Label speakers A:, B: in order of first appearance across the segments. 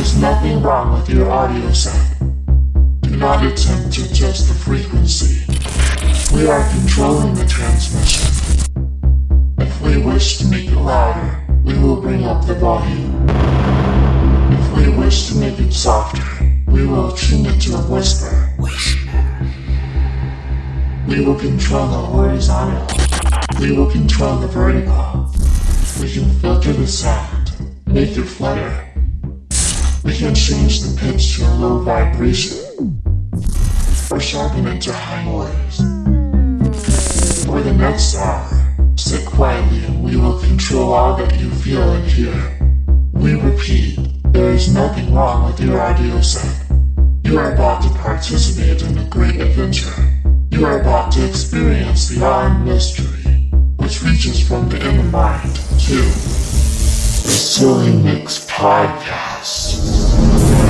A: There's nothing wrong with your audio set. Do not attempt to adjust the frequency. We are controlling the transmission. If we wish to make it louder, we will bring up the volume. If we wish to make it softer, we will tune it to a whisper. We will control the horizontal. We will control the vertical. We can filter the sound, make it flutter. We can change the pitch to a low vibration, or sharpen it to high noise. For the next hour, sit quietly and we will control all that you feel and hear. We repeat, there is nothing wrong with your audio set. You are about to participate in a great adventure. You are about to experience the awe mystery, which reaches from the inner mind to the Silly Mix Podcast.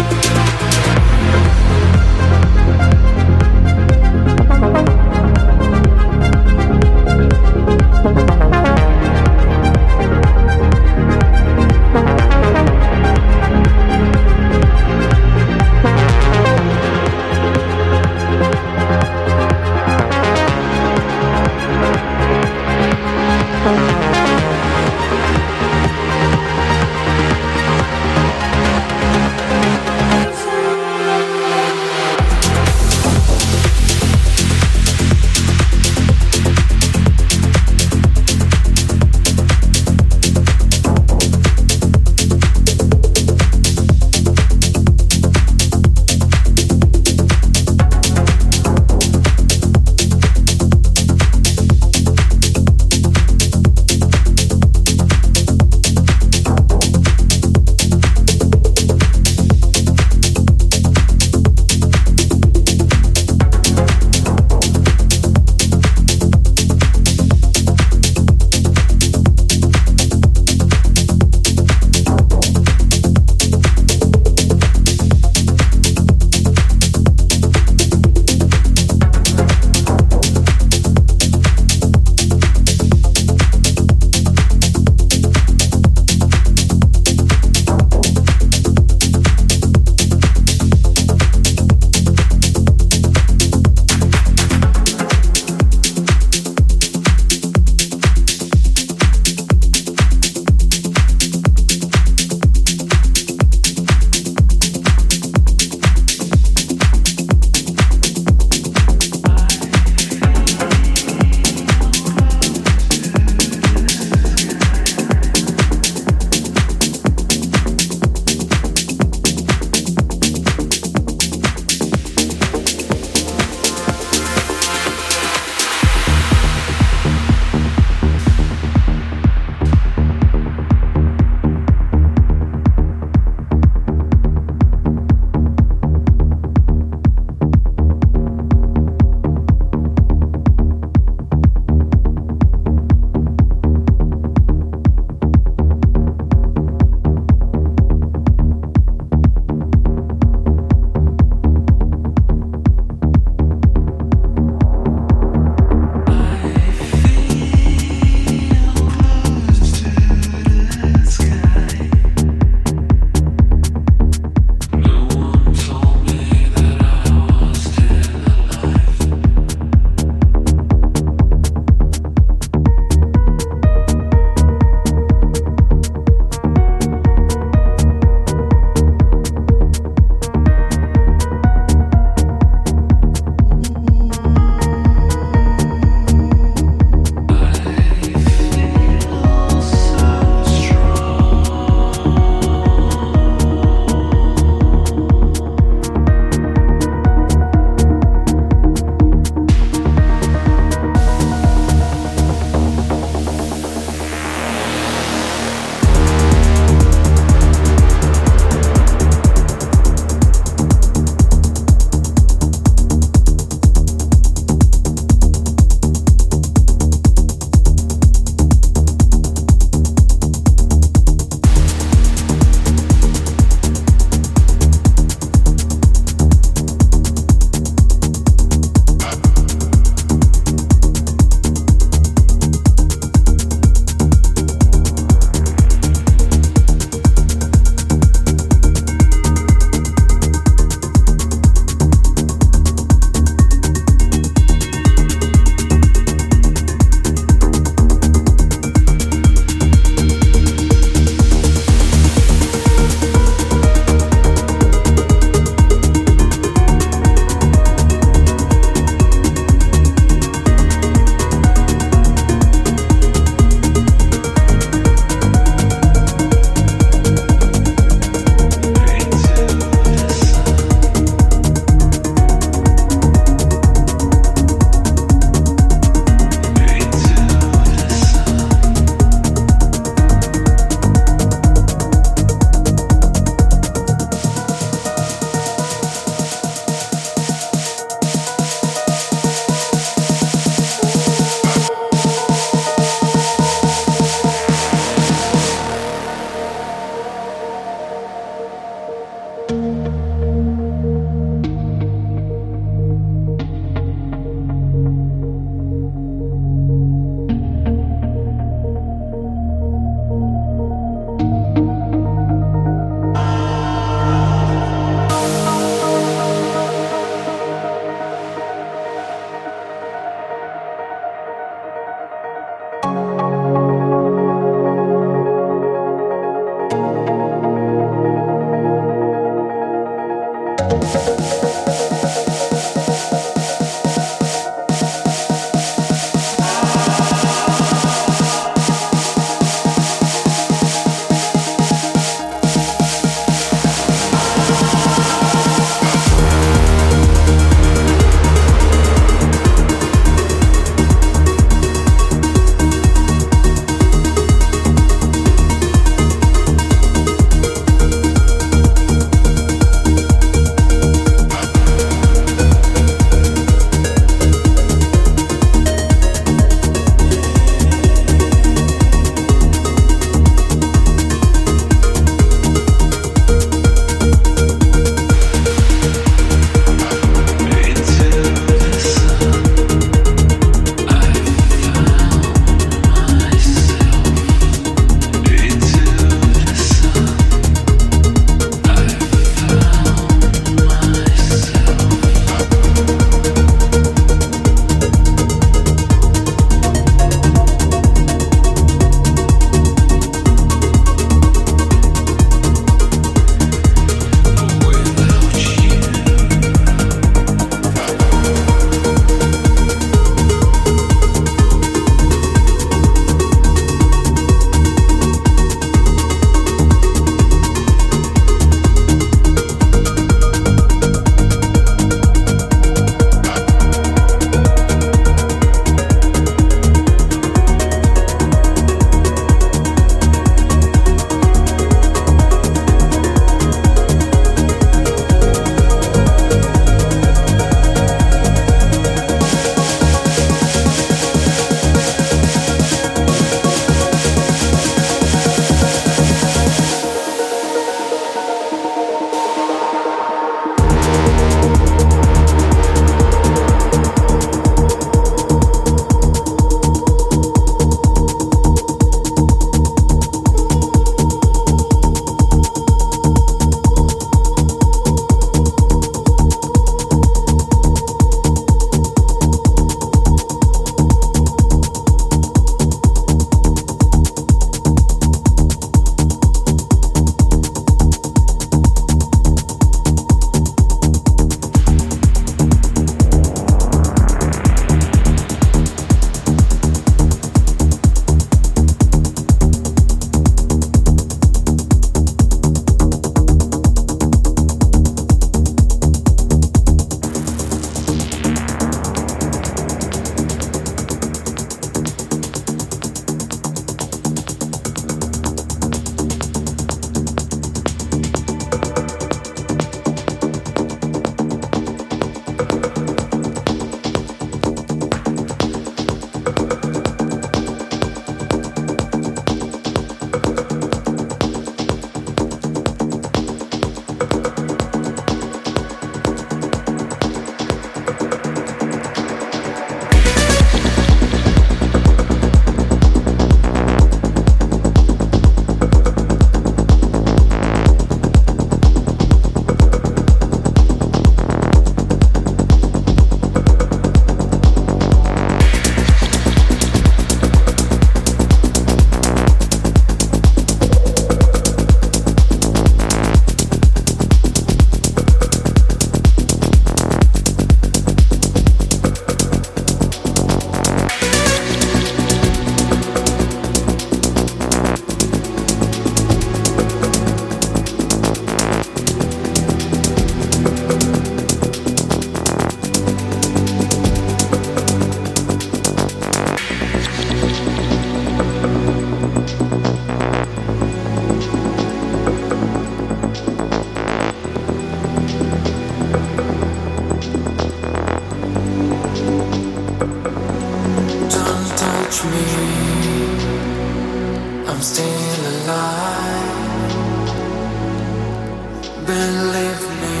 B: Believe me,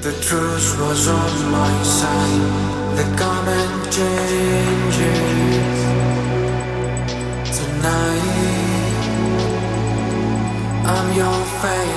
B: the
A: truth was on my side. The common changes tonight. I'm your face.